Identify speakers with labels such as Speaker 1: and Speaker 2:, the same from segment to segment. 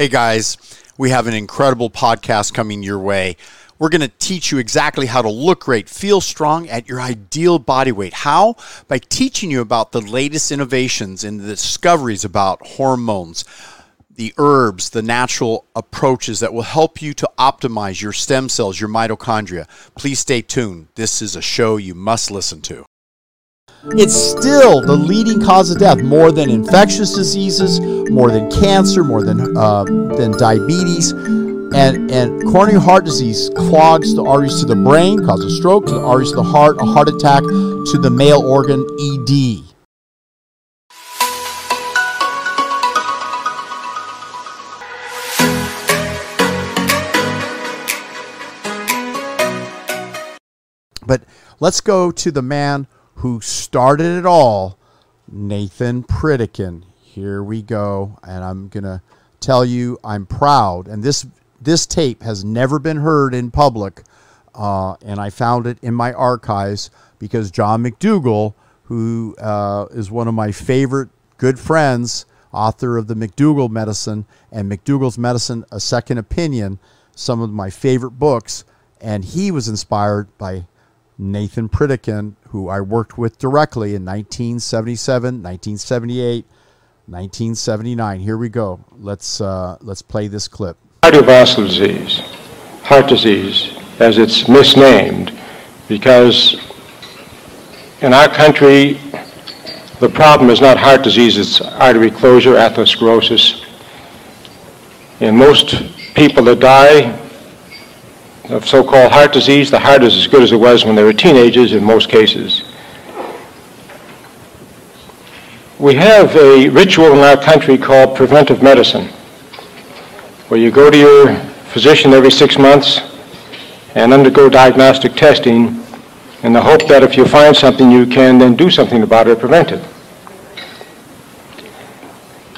Speaker 1: Hey guys, we have an incredible podcast coming your way. We're going to teach you exactly how to look great, feel strong at your ideal body weight. How? By teaching you about the latest innovations and the discoveries about hormones, the herbs, the natural approaches that will help you to optimize your stem cells, your mitochondria. Please stay tuned. This is a show you must listen to. It's still the leading cause of death, more than infectious diseases, more than cancer, more than uh, than diabetes, and and coronary heart disease clogs the arteries to the brain, causes stroke to the arteries to the heart, a heart attack to the male organ, ED. But let's go to the man who started it all, Nathan Pritikin. Here we go, and I'm gonna tell you I'm proud. And this this tape has never been heard in public, uh, and I found it in my archives because John McDougall, who uh, is one of my favorite good friends, author of the McDougall Medicine and McDougall's Medicine: A Second Opinion, some of my favorite books, and he was inspired by Nathan Pritikin, who I worked with directly in 1977, 1978, 1979. Here we go. Let's uh, let's play this clip.
Speaker 2: Cardiovascular disease, heart disease, as it's misnamed, because in our country the problem is not heart disease; it's artery closure, atherosclerosis. And most people that die of so-called heart disease, the heart is as good as it was when they were teenagers in most cases. We have a ritual in our country called preventive medicine, where you go to your physician every six months and undergo diagnostic testing in the hope that if you find something, you can then do something about it or prevent it.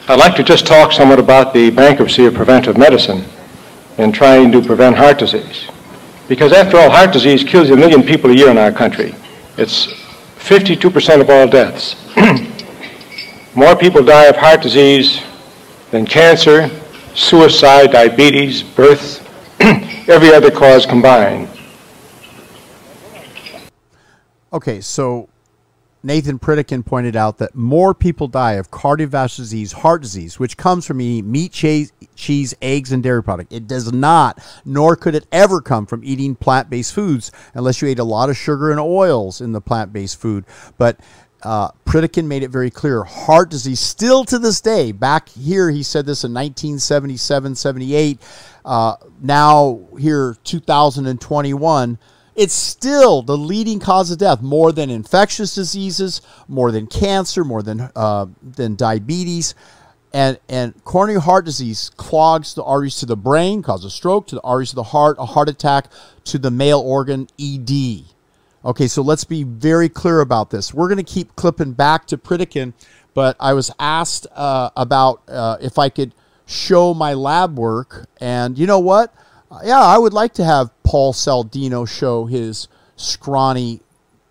Speaker 2: I'd like to just talk somewhat about the bankruptcy of preventive medicine in trying to prevent heart disease. Because after all, heart disease kills a million people a year in our country. It's 52% of all deaths. More people die of heart disease than cancer, suicide, diabetes, birth, every other cause combined.
Speaker 1: Okay, so Nathan Pritikin pointed out that more people die of cardiovascular disease, heart disease, which comes from eating meat, cheese, eggs, and dairy products. It does not, nor could it ever come from eating plant based foods unless you ate a lot of sugar and oils in the plant based food. But uh, Pritikin made it very clear heart disease, still to this day, back here, he said this in 1977, 78, uh, now here, 2021 it's still the leading cause of death more than infectious diseases, more than cancer, more than uh, than diabetes, and and coronary heart disease clogs the arteries to the brain, causes stroke to the arteries of the heart, a heart attack to the male organ, ED. Okay, so let's be very clear about this. We're going to keep clipping back to Pritikin, but I was asked uh, about uh, if I could show my lab work, and you know what? yeah, I would like to have Paul Saladino show his scrawny,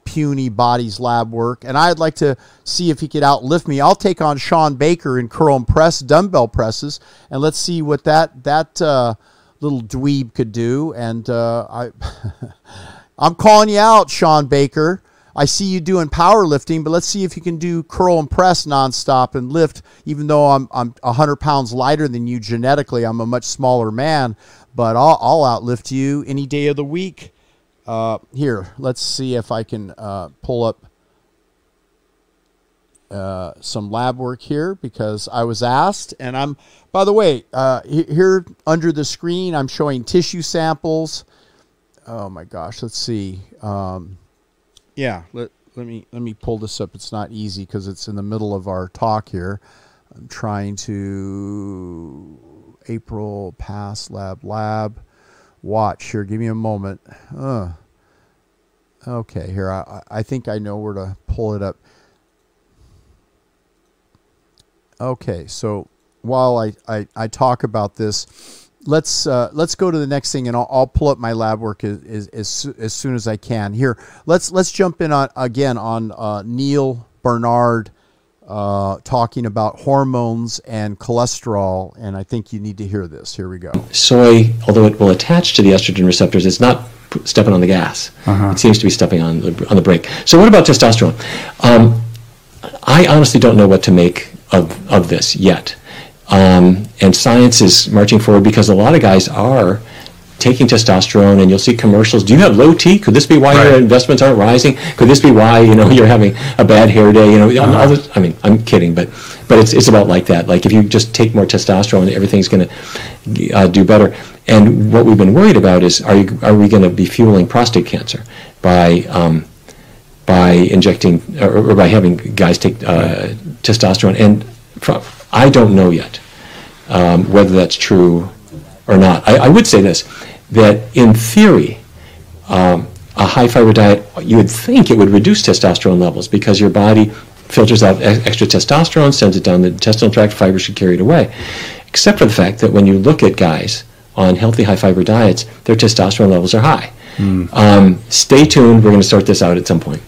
Speaker 1: puny body's lab work, and I'd like to see if he could outlift me. I'll take on Shawn Baker in curl and press dumbbell presses, and let's see what that that uh, little dweeb could do. And uh, I, I'm calling you out, Shawn Baker. I see you doing powerlifting, but let's see if you can do curl and press nonstop and lift. Even though I'm I'm 100 pounds lighter than you genetically, I'm a much smaller man but I'll, I'll outlift you any day of the week. Uh, here, let's see if I can uh, pull up uh, some lab work here because I was asked. And I'm, by the way, uh, here under the screen, I'm showing tissue samples. Oh my gosh, let's see. Um, yeah, let, let me let me pull this up. It's not easy because it's in the middle of our talk here. I'm trying to April Pass Lab Lab. Watch here. Give me a moment. Uh, okay, here. I, I think I know where to pull it up. Okay, so while I, I, I talk about this, let's uh, let's go to the next thing, and I'll, I'll pull up my lab work as, as, as, soon as I can. Here, let's let's jump in on again on uh, Neal Barnard
Speaker 3: uh, talking about hormones and cholesterol, and I think you need to hear this. Here we go.
Speaker 4: Soy, although it will attach to the estrogen receptors, it's not stepping on the gas. It seems to be stepping on the, on the brake. So, what about testosterone? Um, I honestly don't know what to make of, of this yet. Um, and science is marching forward because a lot of guys are taking testosterone and you'll see commercials. Do you have low T? Could this be why your investments aren't rising? Could this be why, you know, you're having a bad hair day? You know, all this, I mean, I'm kidding, but, but it's, it's about like that. Like if you just take more testosterone, everything's going to uh, do better. And what we've been worried about is, are you, are we going to be fueling prostate cancer by, um, by injecting or, or by having guys take uh, testosterone. And I don't know yet um, whether that's true or not. I, I would say this that in theory, um, a high fiber diet, you would think it would reduce testosterone levels because your body filters out extra testosterone, sends it down the intestinal tract, fiber should carry it away. Except for the fact that when you look at guys on healthy high fiber diets, their testosterone levels are high. Um, stay tuned. We're going to sort this out at some point.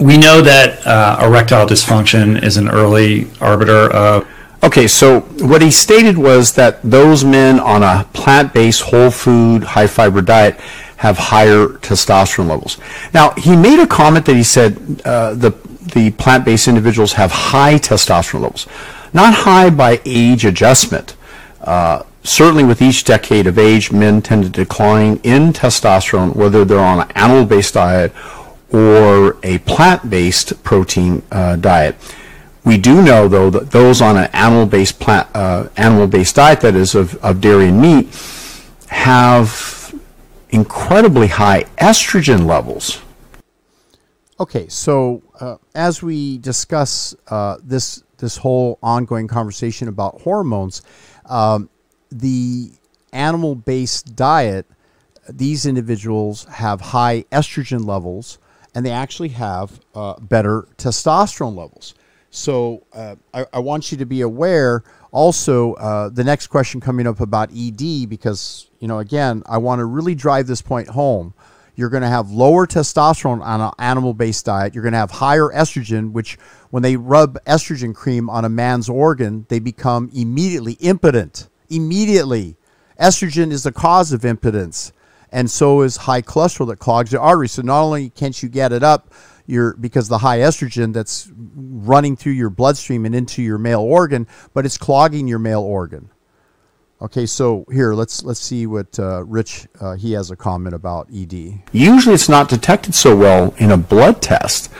Speaker 5: We know that uh, erectile dysfunction is an early arbiter of
Speaker 3: Okay, so what he stated was that those men on a plant-based, whole food, high fiber diet have higher testosterone levels. Now, he made a comment that he said uh, the the plant-based individuals have high testosterone levels, not high by age adjustment. Uh, certainly, with each decade of age, men tend to decline in testosterone, whether they're on an animal-based diet or a plant-based protein uh, diet. We do know, though, that those on an animal-based plant, uh, animal-based diet, that is of, of dairy and meat, have incredibly high estrogen levels. Okay, so uh, as we discuss uh, this this whole ongoing conversation about hormones, um, the animal-based diet, these individuals have high estrogen levels, and they actually have uh, better testosterone levels. So uh, I, I want you to be aware. Also, uh, the next question coming up about ED, because you know, again, I want to really drive this point home. You're going to have lower testosterone on an animal-based diet. You're going to have higher estrogen, which when they rub estrogen cream on a man's organ, they become immediately impotent. Immediately, estrogen is the cause of impotence, and so is high cholesterol that clogs the arteries. So not only can't you get it up, your because the high estrogen that's running through your bloodstream and into your male organ, but it's clogging your male organ. Okay, so here let's let's see what uh, Rich uh, he has a comment about ED. Usually, it's not detected so well in a blood test,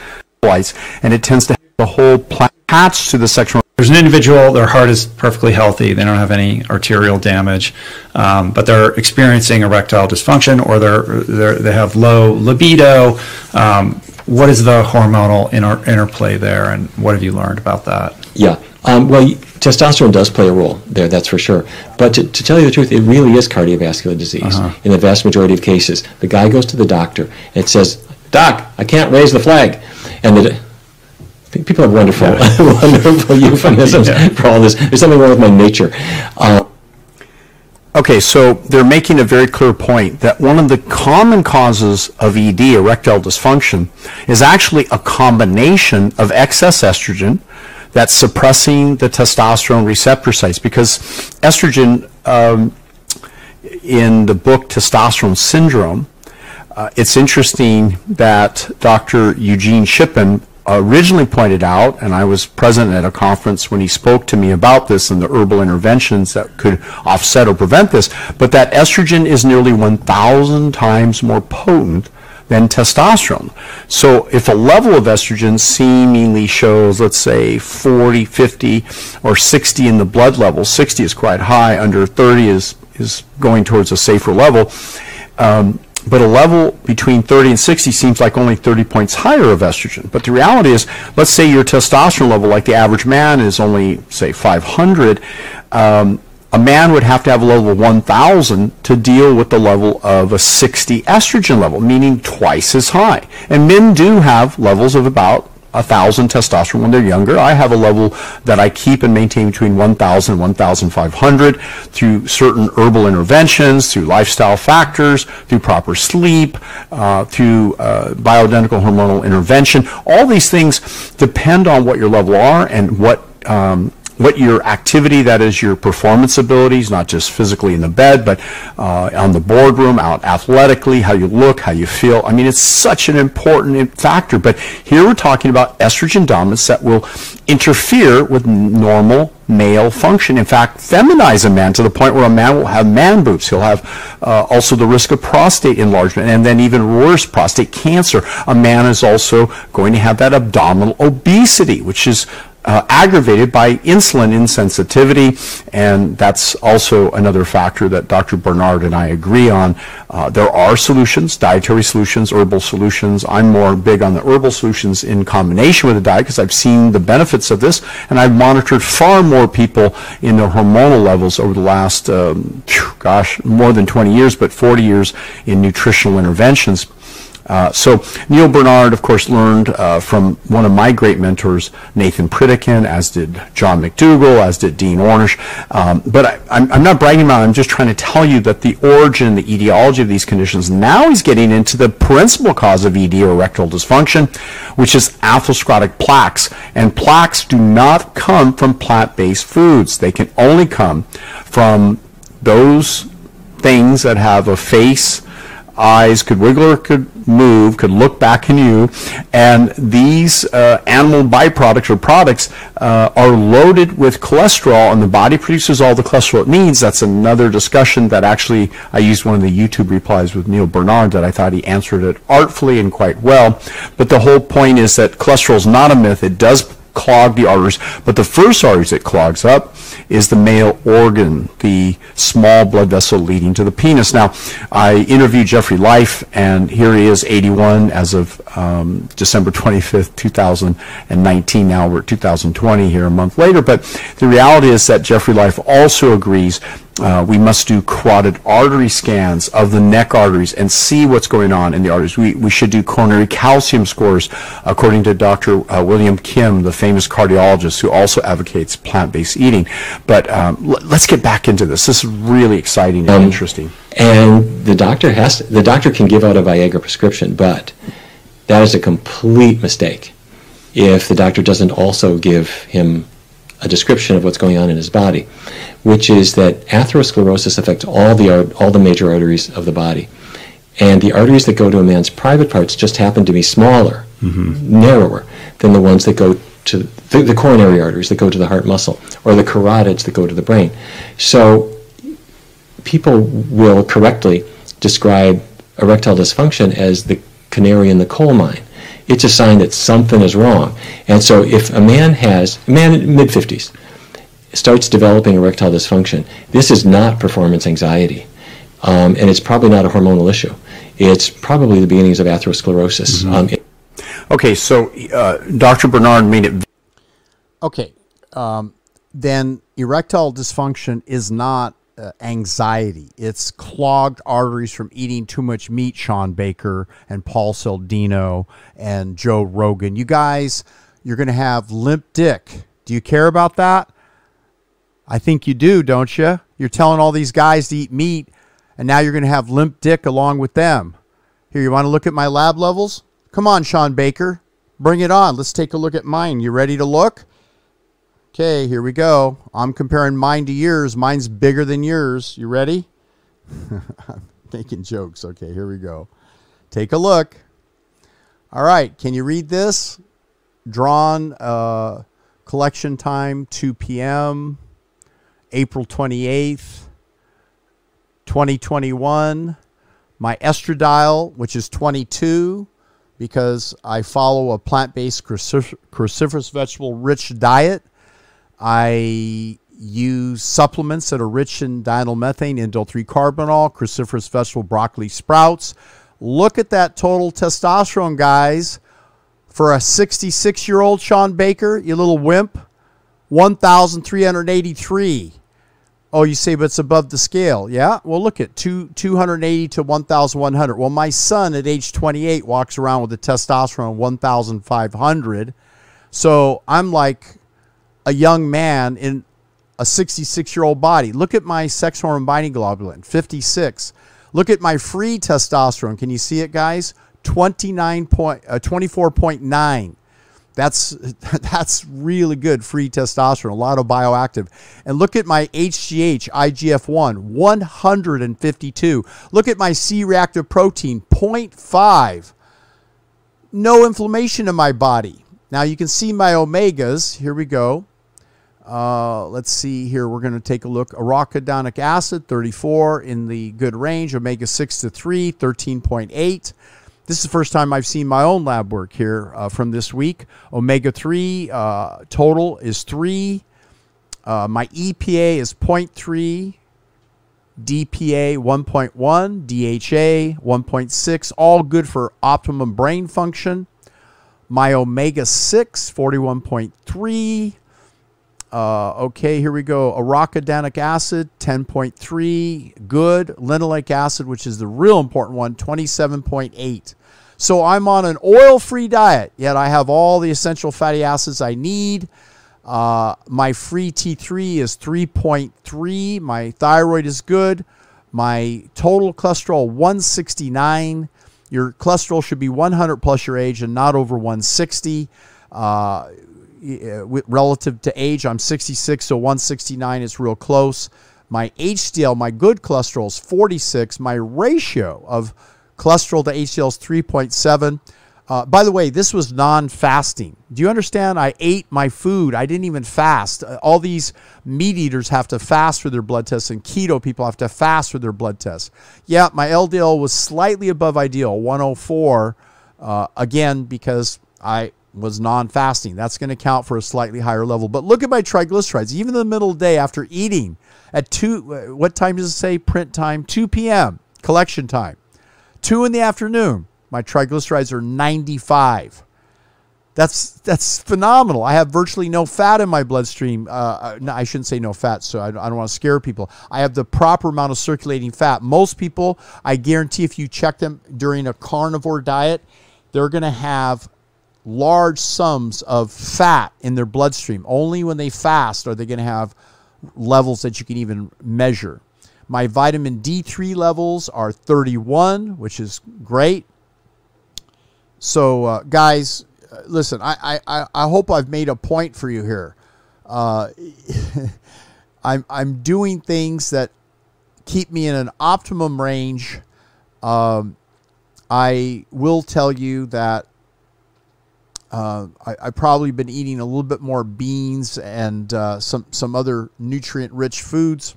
Speaker 3: and it tends to have the whole plant attached to the sexual.
Speaker 5: there's an individual, their heart is perfectly healthy, they don't have any arterial damage, um, but they're experiencing erectile dysfunction or they're, they're, they have low libido. Um, what is the hormonal inter- interplay there, and what have you learned about that?
Speaker 4: Yeah. Um, well, testosterone does play a role there, that's for sure. But to, to tell you the truth, it really is cardiovascular disease in the vast majority of cases. The guy goes to the doctor and says, Doc, I can't raise the flag. And the, people have wonderful, wonderful euphemisms
Speaker 5: Yeah.
Speaker 4: for all this. There's something wrong with my nature. Uh,
Speaker 3: Okay, so they're making a very clear point that one of the common causes of ED, erectile dysfunction, is actually a combination of excess estrogen that's suppressing the testosterone receptor sites because estrogen um, in the book Testosterone Syndrome, uh, it's interesting that Dr. Eugene Shippen originally pointed out, and I was present at a conference when he spoke to me about this and the herbal interventions that could offset or prevent this, but that estrogen is nearly 1,000 times more potent than testosterone. So if a level of estrogen seemingly shows, let's say 40, 50, or 60 in the blood level, 60 is quite high, under 30 is, is going towards a safer level. Um, but a level between 30 and 60 seems like only 30 points higher of estrogen. But the reality is, let's say your testosterone level, like the average man, is only, say, 500. Um, a man would have to have a level of 1,000 to deal with the level of a 60 estrogen level, meaning twice as high. And men do have levels of about a thousand testosterone when they're younger. I have a level that I keep and maintain between 1,000 and 1,500 through certain herbal interventions, through lifestyle factors, through proper sleep, uh, through uh, bioidentical hormonal intervention. All these things depend on what your level are and what um, what your activity, that is your performance abilities, not just physically in the bed, but uh, on the boardroom, out athletically, how you look, how you feel. I mean, it's such an important factor. But here we're talking about estrogen dominance that will interfere with normal male function. In fact, feminize a man to the point where a man will have man boobs. He'll have uh, also the risk of prostate enlargement and then even worse, prostate cancer. A man is also going to have that abdominal obesity, which is uh, aggravated by insulin insensitivity, and that's also another factor that Dr. Barnard and I agree on. Uh, there are solutions, dietary solutions, herbal solutions. I'm more big on the herbal solutions in combination with the diet because I've seen the benefits of this, and I've monitored far more people in their hormonal levels over the last, um, gosh, more than 20 years, but 40 years in nutritional interventions. Uh, so Neal Barnard, of course, learned uh, from one of my great mentors, Nathan Pritikin, as did John McDougall, as did Dean Ornish. Um, but I, am not bragging about it. I'm just trying to tell you that the origin, the etiology of these conditions, now he's getting into the principal cause of ED or erectile dysfunction, which is atherosclerotic plaques. And plaques do not come from plant-based foods. They can only come from those things that have a face, eyes could wiggle or could move, could look back in you, and these uh, animal byproducts or products uh, are loaded with cholesterol, and the body produces all the cholesterol it needs. That's another discussion that actually I used one of the YouTube replies with Neal Barnard that I thought he answered it artfully and quite well. But the whole point is that cholesterol is not a myth. It does clog the arteries. But the first arteries it clogs up is the male organ, the small blood vessel leading to the penis. Now, I interviewed Jeffrey Life, and here he is, 81 as of um, December 25th, 2019. Now we're 2020 here a month later. But the reality is that Jeffrey Life also agrees uh, we must do carotid artery scans of the neck arteries and see what's going on in the arteries. We, we should do coronary calcium scores, according to Dr. Uh, William Kim, the famous cardiologist who also advocates plant-based eating. But um, l- let's get back into this. This is really exciting and um, interesting.
Speaker 4: And the doctor has to, the doctor can give out a Viagra prescription, but that is a complete mistake if the doctor doesn't also give him a description of what's going on in his body, which is that atherosclerosis affects all the all the major arteries of the body, and the arteries that go to a man's private parts just happen to be smaller, mm-hmm. narrower than the ones that go to the, the coronary arteries that go to the heart muscle or the carotids that go to the brain. So people will correctly describe erectile dysfunction as the canary in the coal mine it's a sign that something is wrong. And so if a man has, a man in mid 50s, starts developing erectile dysfunction, this is not performance anxiety. Um, and it's probably not a hormonal issue. It's probably the beginnings of atherosclerosis. Mm-hmm. Um,
Speaker 3: okay, so uh, Dr. Barnard made it.
Speaker 1: Okay, um, then erectile dysfunction is not uh, anxiety. It's clogged arteries from eating too much meat, Shawn Baker and Paul Saladino and Joe Rogan. You guys, you're going to have limp dick. Do you care about that? I think you do, don't you? You're telling all these guys to eat meat, and now you're going to have limp dick along with them. Here, you want to look at my lab levels? Come on, Shawn Baker. Bring it on. Let's take a look at mine. You ready to look? Okay, here we go. I'm comparing mine to yours. Mine's bigger than yours. You ready? I'm making jokes. Okay, here we go. Take a look. All right, can you read this? Drawn uh, collection time 2 p.m. April 28th, 2021. My estradiol, which is 22, because I follow a plant based cruciferous vegetable rich diet. I use supplements that are rich in diindolylmethane, indole 3 carbinol, cruciferous vegetable broccoli sprouts. Look at that total testosterone, guys. For a 66 year old Shawn Baker, you little wimp, 1,383. Oh, you say, but it's above the scale. Yeah. Well, look at two, 280 to 1,100. Well, my son at age 28 walks around with a testosterone 1,500. So I'm like a young man in a 66 year old body. Look at my sex hormone binding globulin, 56. Look at my free testosterone. Can you see it, guys? 29 point, uh, 24.9. That's that's really good free testosterone, a lot of bioactive. And look at my HGH IGF-1, 152. Look at my C-reactive protein, 0.5. No inflammation in my body. Now you can see my omegas. Here we go. Uh, let's see here. We're going to take a look. Arachidonic acid, 34 in the good range. Omega 6 to 3, 13.8. This is the first time I've seen my own lab work here uh, from this week. Omega 3 uh, total is 3. Uh, my EPA is 0.3. DPA 1.1, DHA 1.6, all good for optimum brain function. My omega 6, 41.3. Uh, okay, here we go. Arachidonic acid, 10.3, good. Linoleic acid, which is the real important one, 27.8. So I'm on an oil free diet, yet I have all the essential fatty acids I need. Uh, my free T3 is 3.3. My thyroid is good. My total cholesterol 169. Your cholesterol should be 100 plus your age and not over 160. Uh, relative to age, I'm 66, so 169 is real close. My HDL, my good cholesterol is 46. My ratio of Cholesterol to HDL is 3.7. Uh, by the way, this was non fasting. Do you understand? I ate my food. I didn't even fast. Uh, all these meat eaters have to fast for their blood tests, and keto people have to fast for their blood tests. Yeah, my LDL was slightly above ideal, 104, uh, again, because I was non fasting. That's going to count for a slightly higher level. But look at my triglycerides, even in the middle of the day after eating at 2, uh, what time does it say? Print time? 2 p.m., collection time. Two in the afternoon, my triglycerides are 95. That's that's phenomenal. I have virtually no fat in my bloodstream. Uh, no, I shouldn't say no fat, so I, I don't want to scare people. I have the proper amount of circulating fat. Most people, I guarantee, if you check them during a carnivore diet, they're going to have large sums of fat in their bloodstream. Only when they fast are they going to have levels that you can even measure. My vitamin D3 levels are 31, which is great. So, uh, guys, uh, listen, I, I, I hope I've made a point for you here. Uh, I'm, I'm doing things that keep me in an optimum range. Um, I will tell you that uh, I, have probably been eating a little bit more beans and uh, some some other nutrient rich foods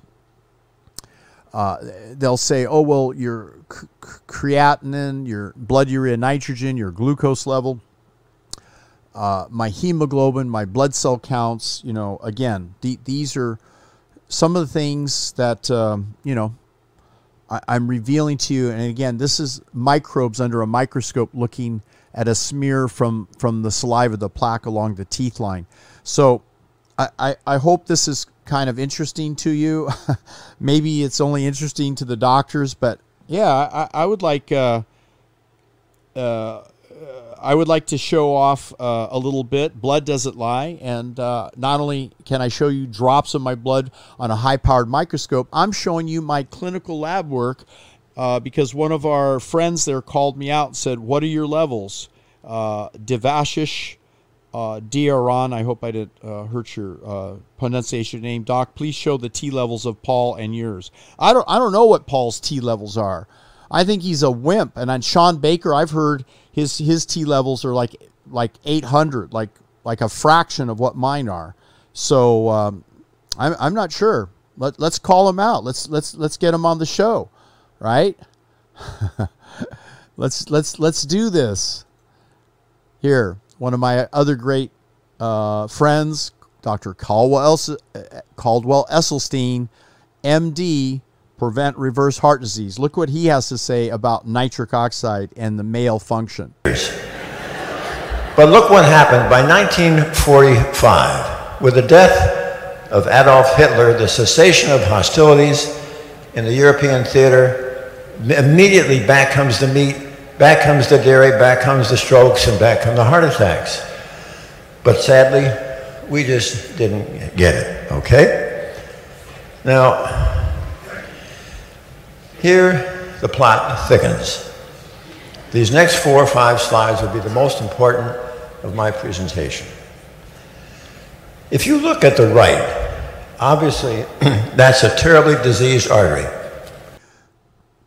Speaker 1: uh, they'll say, oh, well, your creatinine, your blood urea nitrogen, your glucose level, uh, my hemoglobin, my blood cell counts, you know, again, th- these are some of the things that, um, you know, I- I'm revealing to you. And again, this is microbes under a microscope looking at a smear from, from the saliva, the plaque along the teeth line. So I, I, I hope this is kind of interesting to you. Maybe it's only interesting to the doctors, but yeah, I, I would like uh, uh, I would like to show off uh, a little bit. Blood doesn't lie, and uh, not only can I show you drops of my blood on a high-powered microscope, I'm showing you my clinical lab work uh, because one of our friends there called me out and said, "What are your levels?" Uh, Devashish uh, Diaron, I hope I didn't uh, hurt your uh, pronunciation name, Doc. Please show the T levels of Paul and yours. I don't, I don't know what Paul's T levels are. I think he's a wimp. And on Shawn Baker, I've heard his his T levels are like like 800, like like a fraction of what mine are. So um, I'm I'm not sure. Let, let's call him out. Let's let's let's get him on the show, right? let's let's let's do this. Here, one of my other great uh, friends, Dr. Caldwell, Caldwell Esselstyn, MD, prevent reverse heart disease. Look what he has to say about nitric oxide and the male function.
Speaker 6: But look what happened by 1945 with the death of Adolf Hitler, the cessation of hostilities in the European theater, immediately back comes the meat, back comes the dairy, back comes the strokes, and back come the heart attacks. But sadly, we just didn't get it, okay? Now, here the plot thickens. These next four or five slides will be the most important of my presentation. If you look at the right, obviously that's a terribly diseased artery.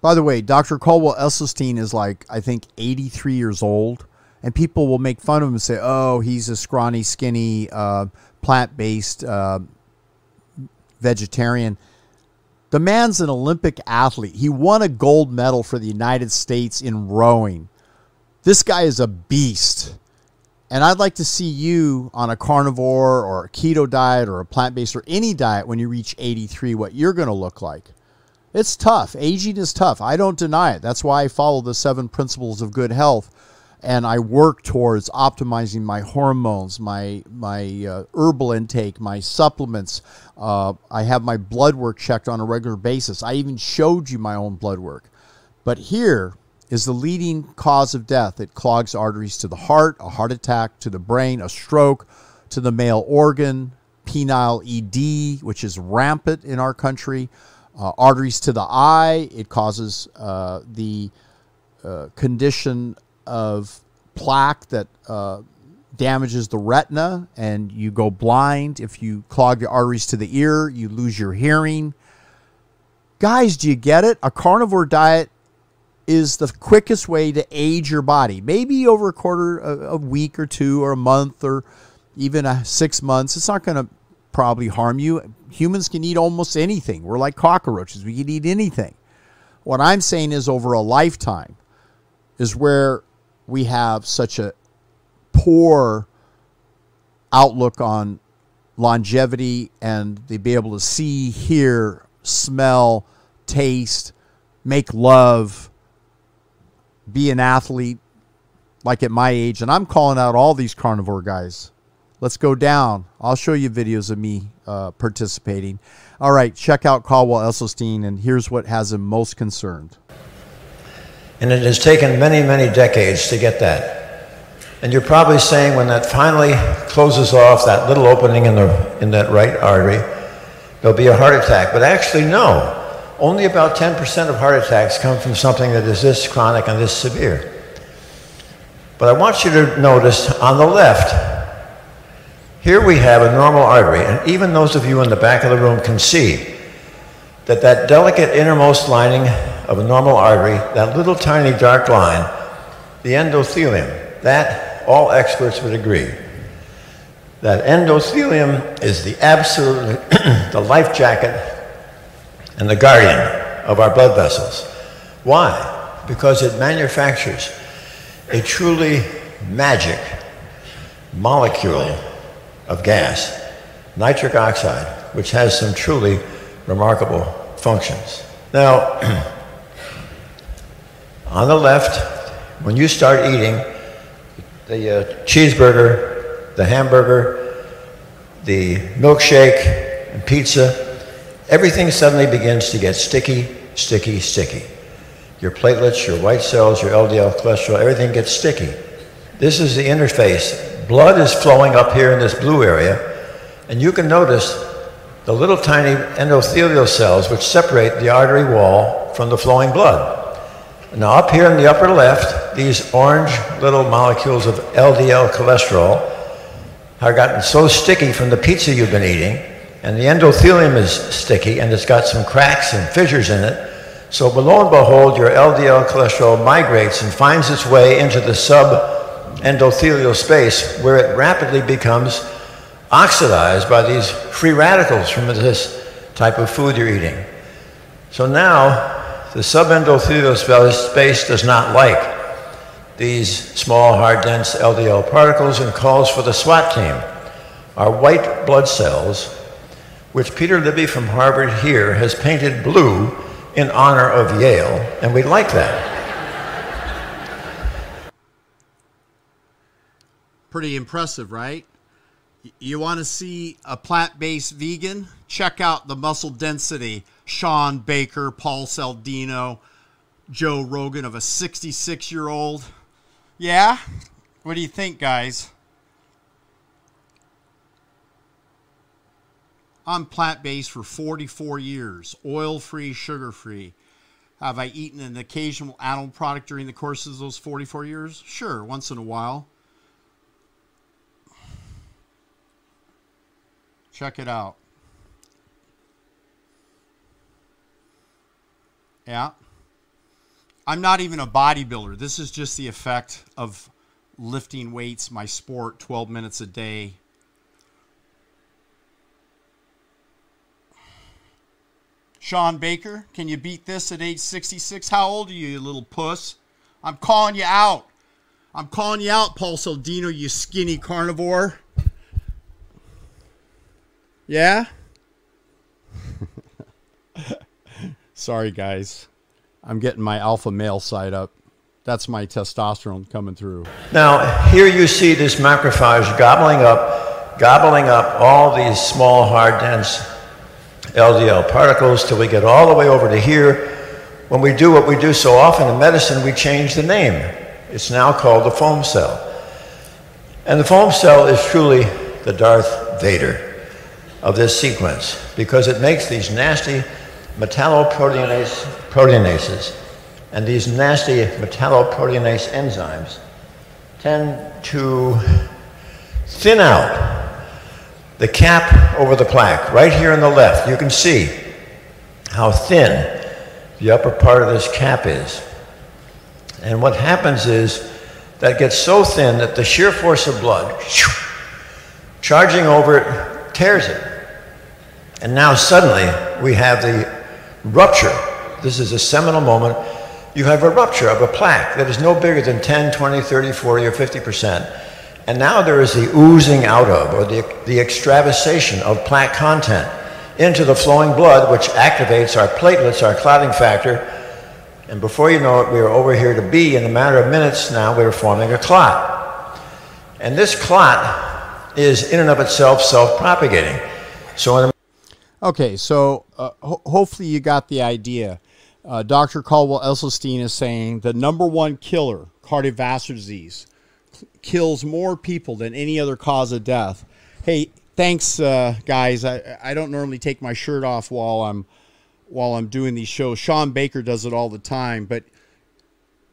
Speaker 1: By the way, Dr. Caldwell Esselstyn is like, I think, 83 years old. And people will make fun of him and say, oh, he's a scrawny, skinny, uh, plant based uh, vegetarian. The man's an Olympic athlete. He won a gold medal for the United States in rowing. This guy is a beast. And I'd like to see you on a carnivore or a keto diet or a plant based or any diet when you reach 83, what you're going to look like. It's tough. Aging is tough. I don't deny it. That's why I follow the seven principles of good health and I work towards optimizing my hormones, my my uh, herbal intake, my supplements. Uh, I have my blood work checked on a regular basis. I even showed you my own blood work. But here is the leading cause of death. It clogs arteries to the heart, a heart attack, to the brain, a stroke, to the male organ, penile ED, which is rampant in our country, uh, arteries to the eye. It causes uh, the uh, condition of plaque that uh, damages the retina and you go blind. If you clog the arteries to the ear, you lose your hearing. Guys, do you get it? A carnivore diet is the quickest way to age your body. Maybe over a quarter, a, a week or two, or a month, or even a six months. It's not going to probably harm you. Humans can eat almost anything. We're like cockroaches. We can eat anything. What I'm saying is over a lifetime is where we have such a poor outlook on longevity and to be able to see, hear, smell, taste, make love, be an athlete like at my age. And I'm calling out all these carnivore guys. Let's go down. I'll show you videos of me uh, participating. All right, check out Caldwell Esselstyn, and here's what has him most concerned.
Speaker 6: And it has taken many, many decades to get that. And you're probably saying when that finally closes off that little opening in, the, in that right artery, there'll be a heart attack. But actually, no. Only about 10% of heart attacks come from something that is this chronic and this severe. But I want you to notice on the left, here we have a normal artery, and even those of you in the back of the room can see that that delicate innermost lining of a normal artery, that little tiny dark line, the endothelium, that all experts would agree. That endothelium is the absolute, the life jacket and the guardian of our blood vessels. Why? Because it manufactures a truly magic molecule of gas, nitric oxide, which has some truly remarkable functions. Now, on the left, when you start eating the uh, cheeseburger, the hamburger, the milkshake, and pizza, everything suddenly begins to get sticky, sticky, sticky. Your platelets, your white cells, your LDL cholesterol, everything gets sticky. This is the interface. Blood is flowing up here in this blue area, and you can notice the little tiny endothelial cells which separate the artery wall from the flowing blood. Now, up here in the upper left, these orange little molecules of LDL cholesterol have gotten so sticky from the pizza you've been eating, and the endothelium is sticky and it's got some cracks and fissures in it. So, below and behold, your LDL cholesterol migrates and finds its way into the subendothelial space where it rapidly becomes oxidized by these free radicals from this type of food you're eating. So now the subendothelial space does not like these small, hard, dense LDL particles and calls for the SWAT team, our white blood cells, which Peter Libby from Harvard here has painted blue in honor of Yale, and we like that.
Speaker 1: Pretty impressive, right? You want to see a plant based vegan? Check out the muscle density. Shawn Baker, Paul Saladino, Joe Rogan of a 66 year old. Yeah? What do you think, guys? I'm plant based for 44 years, oil free, sugar free. Have I eaten an occasional animal product during the course of those 44 years? Sure, once in a while. Check it out. Yeah. I'm not even a bodybuilder. This is just the effect of lifting weights, my sport, 12 minutes a day. Shawn Baker, can you beat this at age 66? How old are you, you little puss? I'm calling you out. I'm calling you out, Paul Saladino, you skinny carnivore. Yeah? Sorry, guys. I'm getting my alpha male side up. That's my testosterone coming through.
Speaker 6: Now, here you see this macrophage gobbling up, gobbling up all these small, hard, dense LDL particles till we get all the way over to here. When we do what we do so often in medicine, we change the name. It's now called the foam cell. And the foam cell is truly the Darth Vader of this sequence because it makes these nasty metalloproteinase, proteinases and these nasty metalloproteinase enzymes tend to thin out the cap over the plaque, right here on the left, you can see how thin the upper part of this cap is. And what happens is that gets so thin that the sheer force of blood charging over it tears it. And now suddenly we have the rupture. This is a seminal moment. You have a rupture of a plaque that is no bigger than 10, 20, 30, 40, or 50 percent and now there is the oozing out of, or the, the extravasation of plaque content into the flowing blood, which activates our platelets, our clotting factor. And before you know it, we are over here to B. In a matter of minutes now, we're forming a clot. And this clot is in and of itself self-propagating. So in
Speaker 1: Okay, so uh, ho- hopefully you got the idea. Uh, Dr. Caldwell Esselstyn is saying the number one killer, cardiovascular disease, kills more people than any other cause of death. Hey, thanks, uh, guys. I, I don't normally take my shirt off while I'm while I'm doing these shows. Shawn Baker does it all the time, but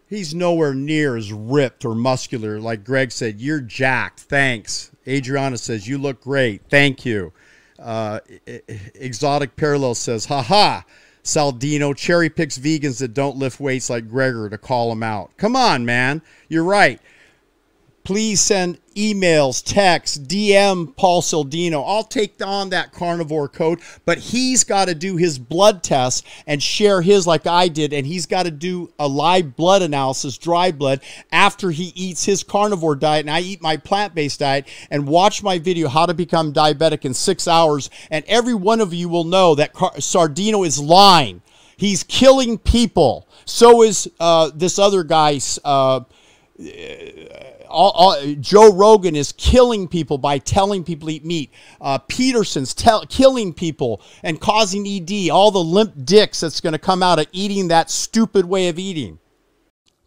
Speaker 1: he's nowhere near as ripped or muscular. Like Greg said, you're jacked. Thanks. Adriana says you look great. Thank you. Uh, Exotic Parallel says, haha. Saladino cherry picks vegans that don't lift weights like Greger to call them out. Come on, man. You're right please send emails, texts, DM Paul Saladino. I'll take on that carnivore code, but he's got to do his blood test and share his like I did, and he's got to do a live blood analysis, dry blood, after he eats his carnivore diet and I eat my plant based diet and watch my video, How to Become Diabetic in Six Hours. And every one of you will know that Car- Sardino is lying. He's killing people. So is uh, this other guy. Uh, all, all, Joe Rogan is killing people by telling people eat meat. Uh, Peterson's tell, killing people and causing ED. All the limp dicks that's going to come out of eating that stupid way of eating.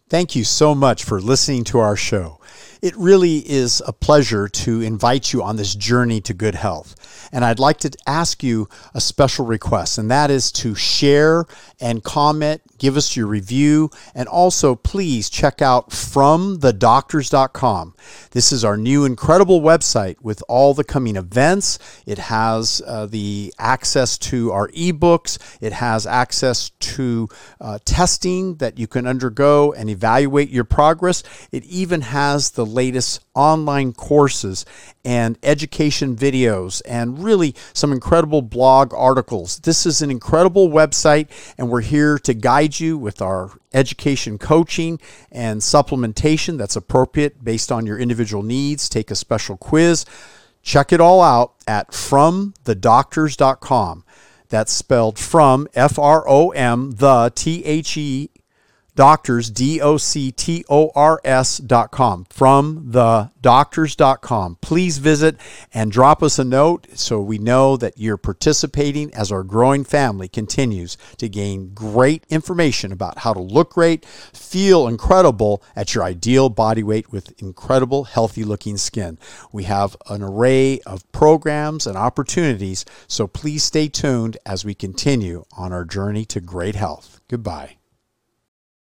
Speaker 1: Thank you so much for listening to our show. It really is a pleasure to invite you on this journey to good health. And I'd like to ask you a special request, and that is to share and comment, give us your review, and also please check out fromthedoctors.com. This is our new incredible website with all the coming events. It has uh, the access to our ebooks, it has access to uh, testing that you can undergo and evaluate your progress. It even has the latest online courses and education videos and really some incredible blog articles. This is an incredible website, and we're here to guide you with our education coaching and supplementation that's appropriate based on your individual needs. Take a special quiz. Check it all out at fromthedoctors.com. That's spelled from F R O M the T H E doctors, D O C T O R S dot com, from the doctors dot com. Please visit and drop us a note so we know that you're participating as our growing family continues to gain great information about how to look great, feel incredible at your ideal body weight with incredible, healthy looking skin. We have an array of programs and opportunities, so please stay tuned as we continue on our journey to great health. Goodbye.